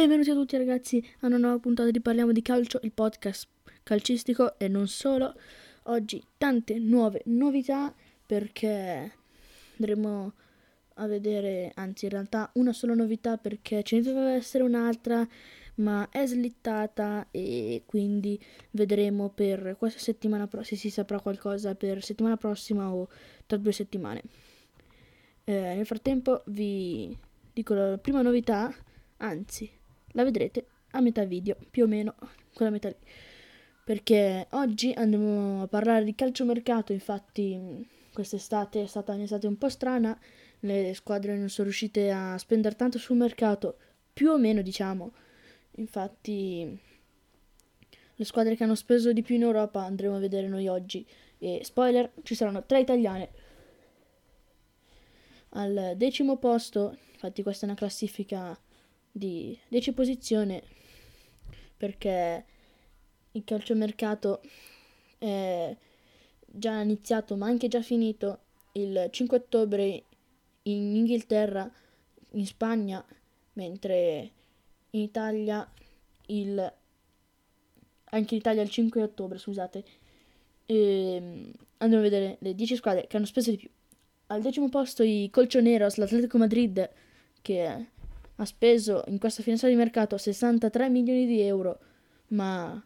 Benvenuti a tutti ragazzi a una nuova puntata di Parliamo di Calcio, il podcast calcistico e non solo. Oggi tante nuove novità perché andremo a vedere, anzi in realtà una sola novità perché ce ne doveva essere un'altra ma è slittata e quindi vedremo per questa settimana se si saprà qualcosa per settimana prossima o tra due settimane. Eh, nel frattempo vi dico la prima novità, anzi la vedrete a metà video, più o meno quella metà lì. Perché oggi andremo a parlare di calciomercato, infatti quest'estate è stata un'estate un po' strana, le squadre non sono riuscite a spendere tanto sul mercato, più o meno diciamo. Infatti le squadre che hanno speso di più in Europa andremo a vedere noi oggi. E spoiler, ci saranno tre italiane. Al decimo posto, infatti questa è una classifica di 10 posizione perché il calciomercato è già iniziato ma anche già finito il 5 ottobre in Inghilterra, in Spagna, mentre in Italia il anche in Italia il 5 ottobre, scusate. E ehm, andiamo a vedere le 10 squadre che hanno speso di più. Al decimo posto i Colchoneros, l'Atletico Madrid che ha speso in questa finestra di mercato 63 milioni di euro, ma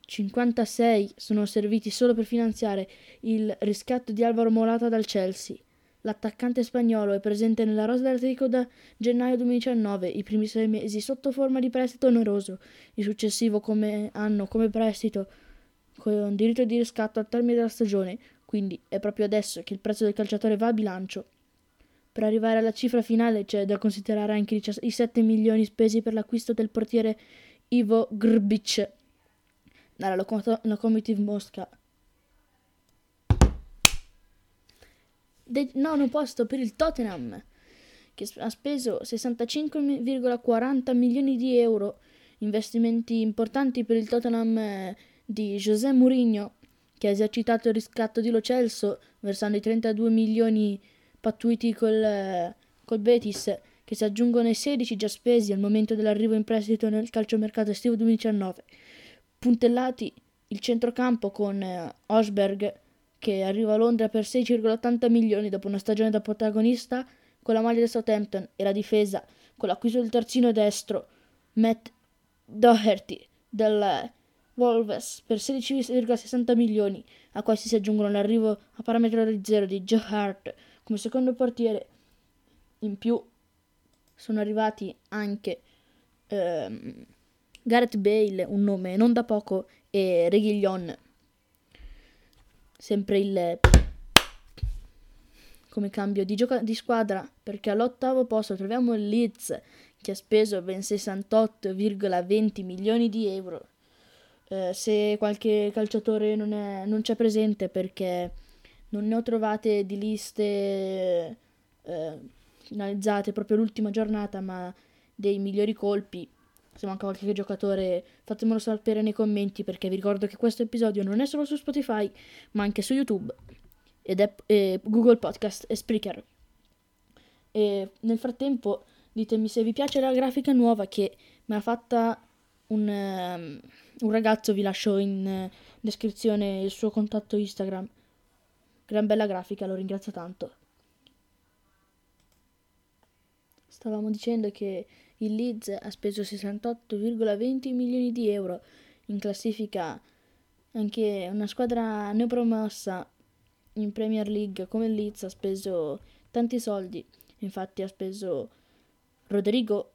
56 sono serviti solo per finanziare il riscatto di Alvaro Morata dal Chelsea. L'attaccante spagnolo è presente nella rosa dell'Atletico da gennaio 2019, i primi sei mesi sotto forma di prestito oneroso, il successivo come anno come prestito con diritto di riscatto al termine della stagione, quindi è proprio adesso che il prezzo del calciatore va a bilancio. Per arrivare alla cifra finale c'è da considerare anche i 7 milioni spesi per l'acquisto del portiere Ivo Grbic dalla Lokomotiv Mosca. De- nono posto per il Tottenham, che ha speso 65,40 milioni di euro, investimenti importanti per il Tottenham eh, di José Mourinho, che ha esercitato il riscatto di Lo Celso, versando i 32 milioni di pattuiti col, col Betis, che si aggiungono ai 16 già spesi al momento dell'arrivo in prestito nel calciomercato estivo 2019. Puntellati il centrocampo con eh, Osberg, che arriva a Londra per 6,80 milioni dopo una stagione da protagonista con la maglia del Southampton, e la difesa con l'acquisto del terzino destro Matt Doherty del Wolves per 16,60 milioni, a questi si aggiungono l'arrivo a parametro di zero di Joe Hart come secondo portiere. In più sono arrivati anche ehm, Gareth Bale, un nome non da poco, e Reguilon, sempre il come cambio di, gioca- di squadra, perché all'ottavo posto troviamo il Leeds che ha speso ben 68,20 milioni di euro. Eh, se qualche calciatore non, è, non c'è presente perché non ne ho trovate di liste eh, finalizzate proprio l'ultima giornata, ma dei migliori colpi. Se manca qualche giocatore, fatemelo sapere nei commenti perché vi ricordo che questo episodio non è solo su Spotify, ma anche su YouTube ed è e Google Podcast e Spreaker. E nel frattempo ditemi se vi piace la grafica nuova che mi ha fatta un, um, un ragazzo, vi lascio in uh, descrizione il suo contatto Instagram Gran bella grafica, lo ringrazio tanto. Stavamo dicendo che il Leeds ha speso 68,20 milioni di euro in classifica anche una squadra neopromossa in Premier League come il Leeds ha speso tanti soldi infatti ha speso Rodrigo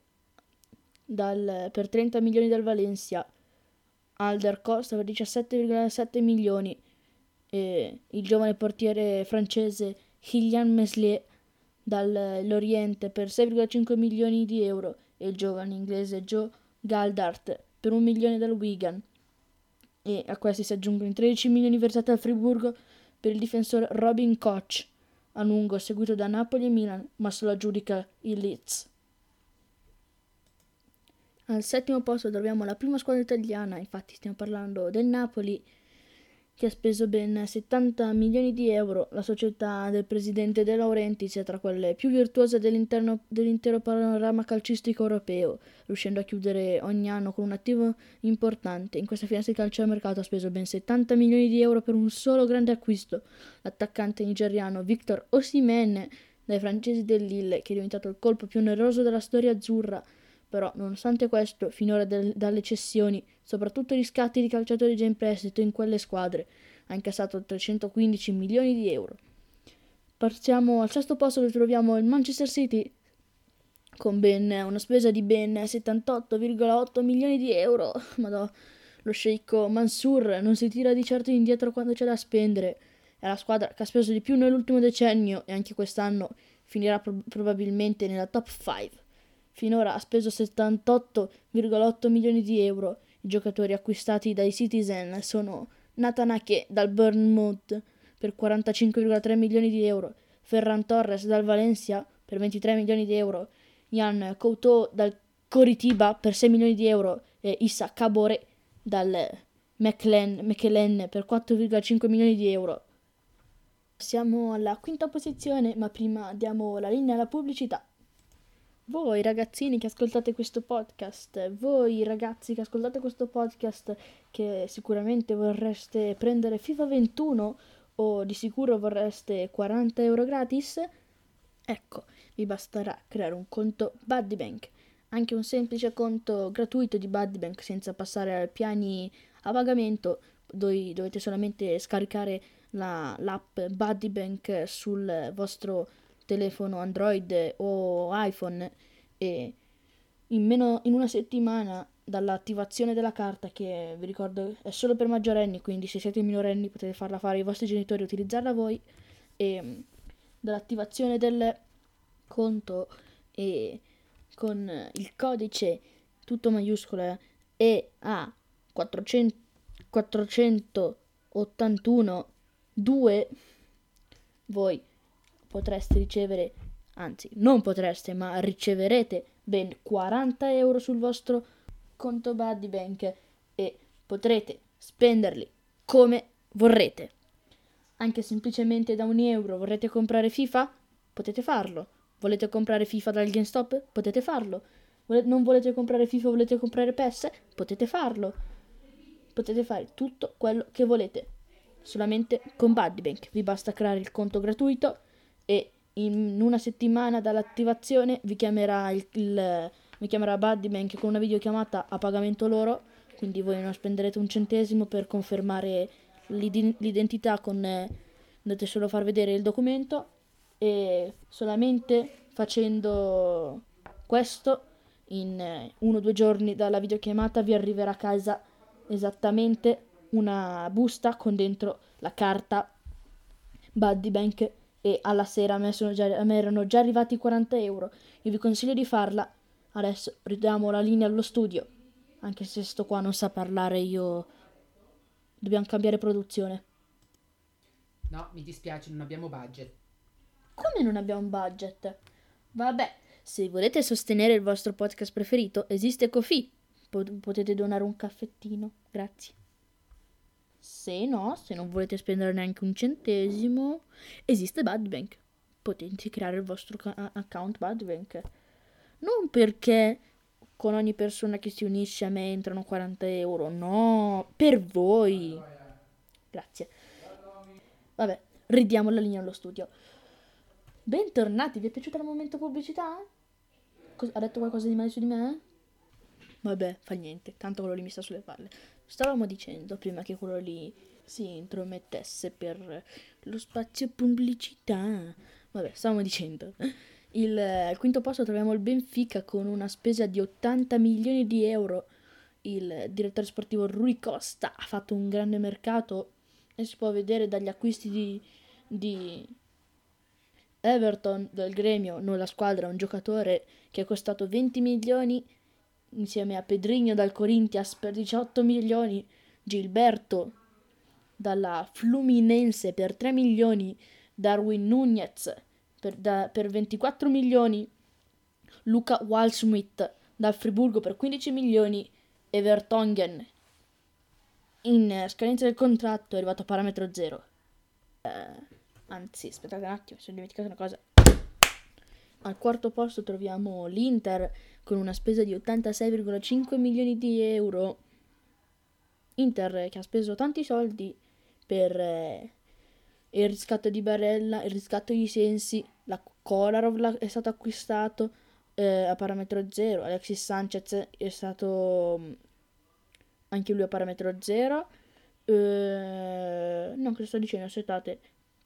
dal, per 30 milioni dal Valencia Alder Costa per 17,7 milioni eh, il giovane portiere francese Kylian Meslier dall'Oriente per 6,5 milioni di euro e il giovane inglese Joe Galdart per un milione dal Wigan. E a questi si aggiungono i 13 milioni versati al Friburgo per il difensore Robin Koch, a lungo seguito da Napoli e Milan, ma solo aggiudica il Leeds. Al settimo posto troviamo la prima squadra italiana, infatti stiamo parlando del Napoli, che ha speso ben 70 milioni di euro, la società del presidente De Laurentiis è tra quelle più virtuose dell'intero panorama calcistico europeo, riuscendo a chiudere ogni anno con un attivo importante. In questa finestra di calcio al mercato ha speso ben 70 milioni di euro per un solo grande acquisto, l'attaccante nigeriano Victor Osimhen dai francesi del Lille, che è diventato il colpo più oneroso della storia azzurra. Però, nonostante questo, finora del, dalle cessioni soprattutto gli scatti di calciatori già in prestito in quelle squadre, ha incassato 315 milioni di euro. Passiamo al sesto posto dove troviamo il Manchester City con ben una spesa di ben 78,8 milioni di euro. Madò, lo sceicco Mansur non si tira di certo indietro quando c'è da spendere. È la squadra che ha speso di più nell'ultimo decennio e anche quest'anno finirà pro- probabilmente nella top 5. Finora ha speso 78,8 milioni di euro i giocatori acquistati dai Citizen sono Nathan Ake dal Bournemouth per 45,3 milioni di euro, Ferran Torres dal Valencia per 23 milioni di euro, Jan Couto dal Coritiba per 6 milioni di euro e Issa Cabore dal McLean per 4,5 milioni di euro. Siamo alla quinta posizione, ma prima diamo la linea alla pubblicità. Voi ragazzini che ascoltate questo podcast, voi ragazzi che ascoltate questo podcast che sicuramente vorreste prendere FIFA 21 o di sicuro vorreste 40 euro gratis, ecco, vi basterà creare un conto Buddybank, anche un semplice conto gratuito di Buddybank senza passare ai piani a pagamento, dove dovete solamente scaricare la, l'app Buddybank sul vostro telefono Android o iPhone e in, meno, in una settimana dall'attivazione della carta che vi ricordo è solo per maggiorenni quindi se siete minorenni potete farla fare ai vostri genitori utilizzarla voi. E dall'attivazione del conto e con il codice tutto maiuscolo EA 400, 481 2 voi potreste ricevere, anzi non potreste, ma riceverete ben 40 euro sul vostro conto Buddy Bank e potrete spenderli come vorrete. Anche semplicemente da un euro vorrete comprare FIFA? Potete farlo. Volete comprare FIFA dal GameStop? Potete farlo. non volete comprare FIFA, volete comprare PES? Potete farlo. Potete fare tutto quello che volete. Solamente con Buddybank. Vi basta creare il conto gratuito e in una settimana dall'attivazione vi chiamerà il, il mi chiamerà Buddybank con una videochiamata a pagamento loro, quindi voi non spenderete un centesimo per confermare l'identità con eh, dovete solo far vedere il documento e solamente facendo questo in uno o due giorni dalla videochiamata vi arriverà a casa esattamente una busta con dentro la carta Buddy Bank e alla sera a me, già, a me erano già arrivati 40 euro. Io vi consiglio di farla. Adesso ridiamo la linea allo studio. Anche se sto qua non sa parlare, io. Dobbiamo cambiare produzione. No, mi dispiace, non abbiamo budget. Come non abbiamo budget? Vabbè, se volete sostenere il vostro podcast preferito, esiste Kofi. potete donare un caffettino. Grazie. Se no, se non volete spendere neanche un centesimo, esiste Budbank. Potete creare il vostro account Budbank. Non perché con ogni persona che si unisce a me entrano 40 euro, no, per voi. Grazie. Vabbè, ridiamo la linea allo studio. Bentornati, vi è piaciuto il momento pubblicità? ha detto qualcosa di male su di me? Vabbè, fa niente, tanto quello lì mi sta sulle palle. Stavamo dicendo prima che quello lì si intromettesse per lo spazio pubblicità. Vabbè, stavamo dicendo. Il, al quinto posto troviamo il Benfica con una spesa di 80 milioni di euro. Il direttore sportivo Rui Costa ha fatto un grande mercato e si può vedere dagli acquisti di, di Everton del gremio, non la squadra, un giocatore che è costato 20 milioni insieme a Pedrigno dal Corinthians per 18 milioni, Gilberto dalla Fluminense per 3 milioni, Darwin Nunez per, da, per 24 milioni, Luca Walsmith dal Friburgo per 15 milioni e Vertonghen in scadenza del contratto è arrivato a parametro zero. Eh, anzi, aspettate un attimo, mi sono dimenticato una cosa. Al quarto posto troviamo l'Inter con una spesa di 86,5 milioni di euro. Inter che ha speso tanti soldi per eh, il riscatto di Barella, il riscatto di Sensi, la Kolarov è stato acquistato eh, a parametro zero, Alexis Sanchez è stato mm, anche lui a parametro zero. Eh, no, cosa sto dicendo? Aspettate.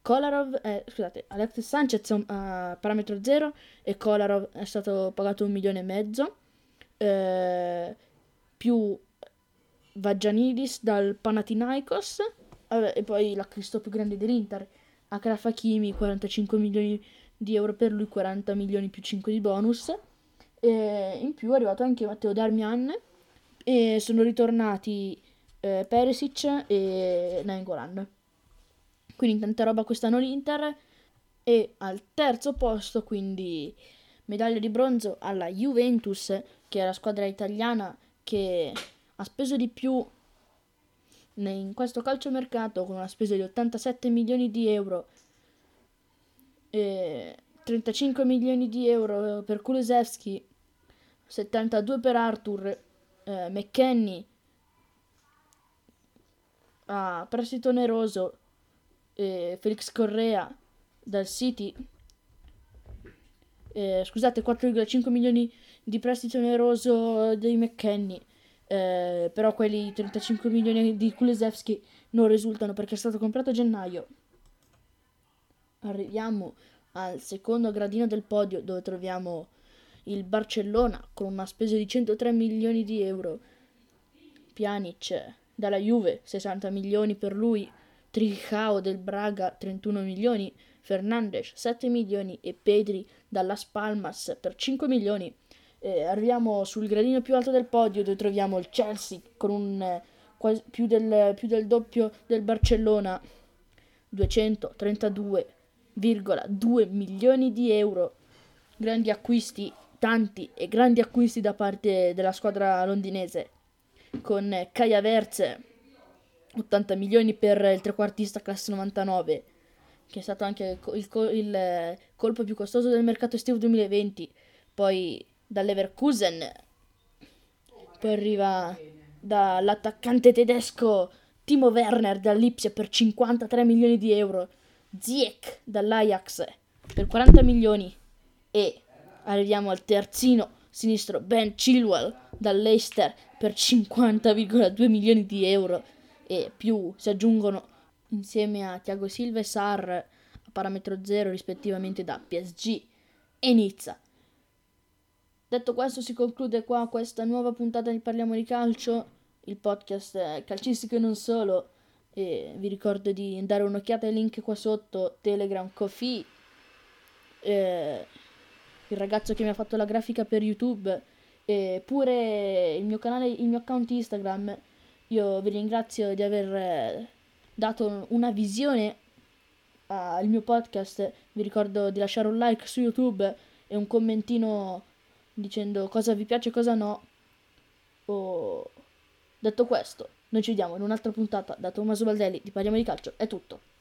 Kolarov, eh, scusate, Alexis Sanchez a parametro zero e Kolarov è stato pagato un milione e mezzo. Eh, più Vaggianidis dal Panathinaikos Vabbè, e poi l'acquisto più grande dell'Inter, Akraf Hakimi, 45 milioni di euro per lui, 40 milioni più 5 di bonus. E in più è arrivato anche Matteo Darmian e sono ritornati eh, Perisic e Nainggolan. Quindi tanta roba quest'anno l'Inter e al terzo posto quindi medaglia di bronzo alla Juventus che è la squadra italiana che ha speso di più in questo calciomercato con una spesa di 87 milioni di euro e 35 milioni di euro per Kulusevski, 72 per Arthur, eh, McKenny, a prestito oneroso, eh, Felix Correa dal City, eh, scusate 4,5 milioni di prestito oneroso dei McKenny eh, però quelli 35 milioni di Kulusevski non risultano perché è stato comprato a gennaio. Arriviamo al secondo gradino del podio dove troviamo il Barcellona con una spesa di 103 milioni di euro. Pjanic dalla Juve 60 milioni per lui, Tricao del Braga 31 milioni, Fernandes 7 milioni e Pedri dalla Spalmas per 5 milioni. Eh, arriviamo sul gradino più alto del podio dove troviamo il Chelsea con un, eh, quasi, più, del, più del doppio del Barcellona, 232,2 milioni di euro. Grandi acquisti, tanti e grandi acquisti da parte della squadra londinese con Kaya Verze 80 milioni per il trequartista classe 99 che è stato anche il, il, il eh, colpo più costoso del mercato estivo 2020 poi dall'Everkusen. Poi arriva dall'attaccante tedesco Timo Werner dall'Ipsia per 53 milioni di euro. Ziek dall'Ajax per 40 milioni. E arriviamo al terzino sinistro Ben Chilwell dall'Eister per 50,2 milioni di euro. E più si aggiungono insieme a Thiago Silva e Sar a parametro zero rispettivamente da PSG e Nizza. Detto questo, si conclude qua questa nuova puntata di Parliamo di Calcio, il podcast calcistico e non solo. E vi ricordo di dare un'occhiata ai link qua sotto: Telegram, Kofi, eh, il ragazzo che mi ha fatto la grafica per YouTube, e pure il mio canale, il mio account Instagram. Io vi ringrazio di aver eh, dato una visione al mio podcast. Vi ricordo di lasciare un like su YouTube e un commentino dicendo cosa vi piace e cosa no. O... Detto questo, noi ci vediamo in un'altra puntata da Tommaso Baldelli di Parliamo di Calcio. È tutto.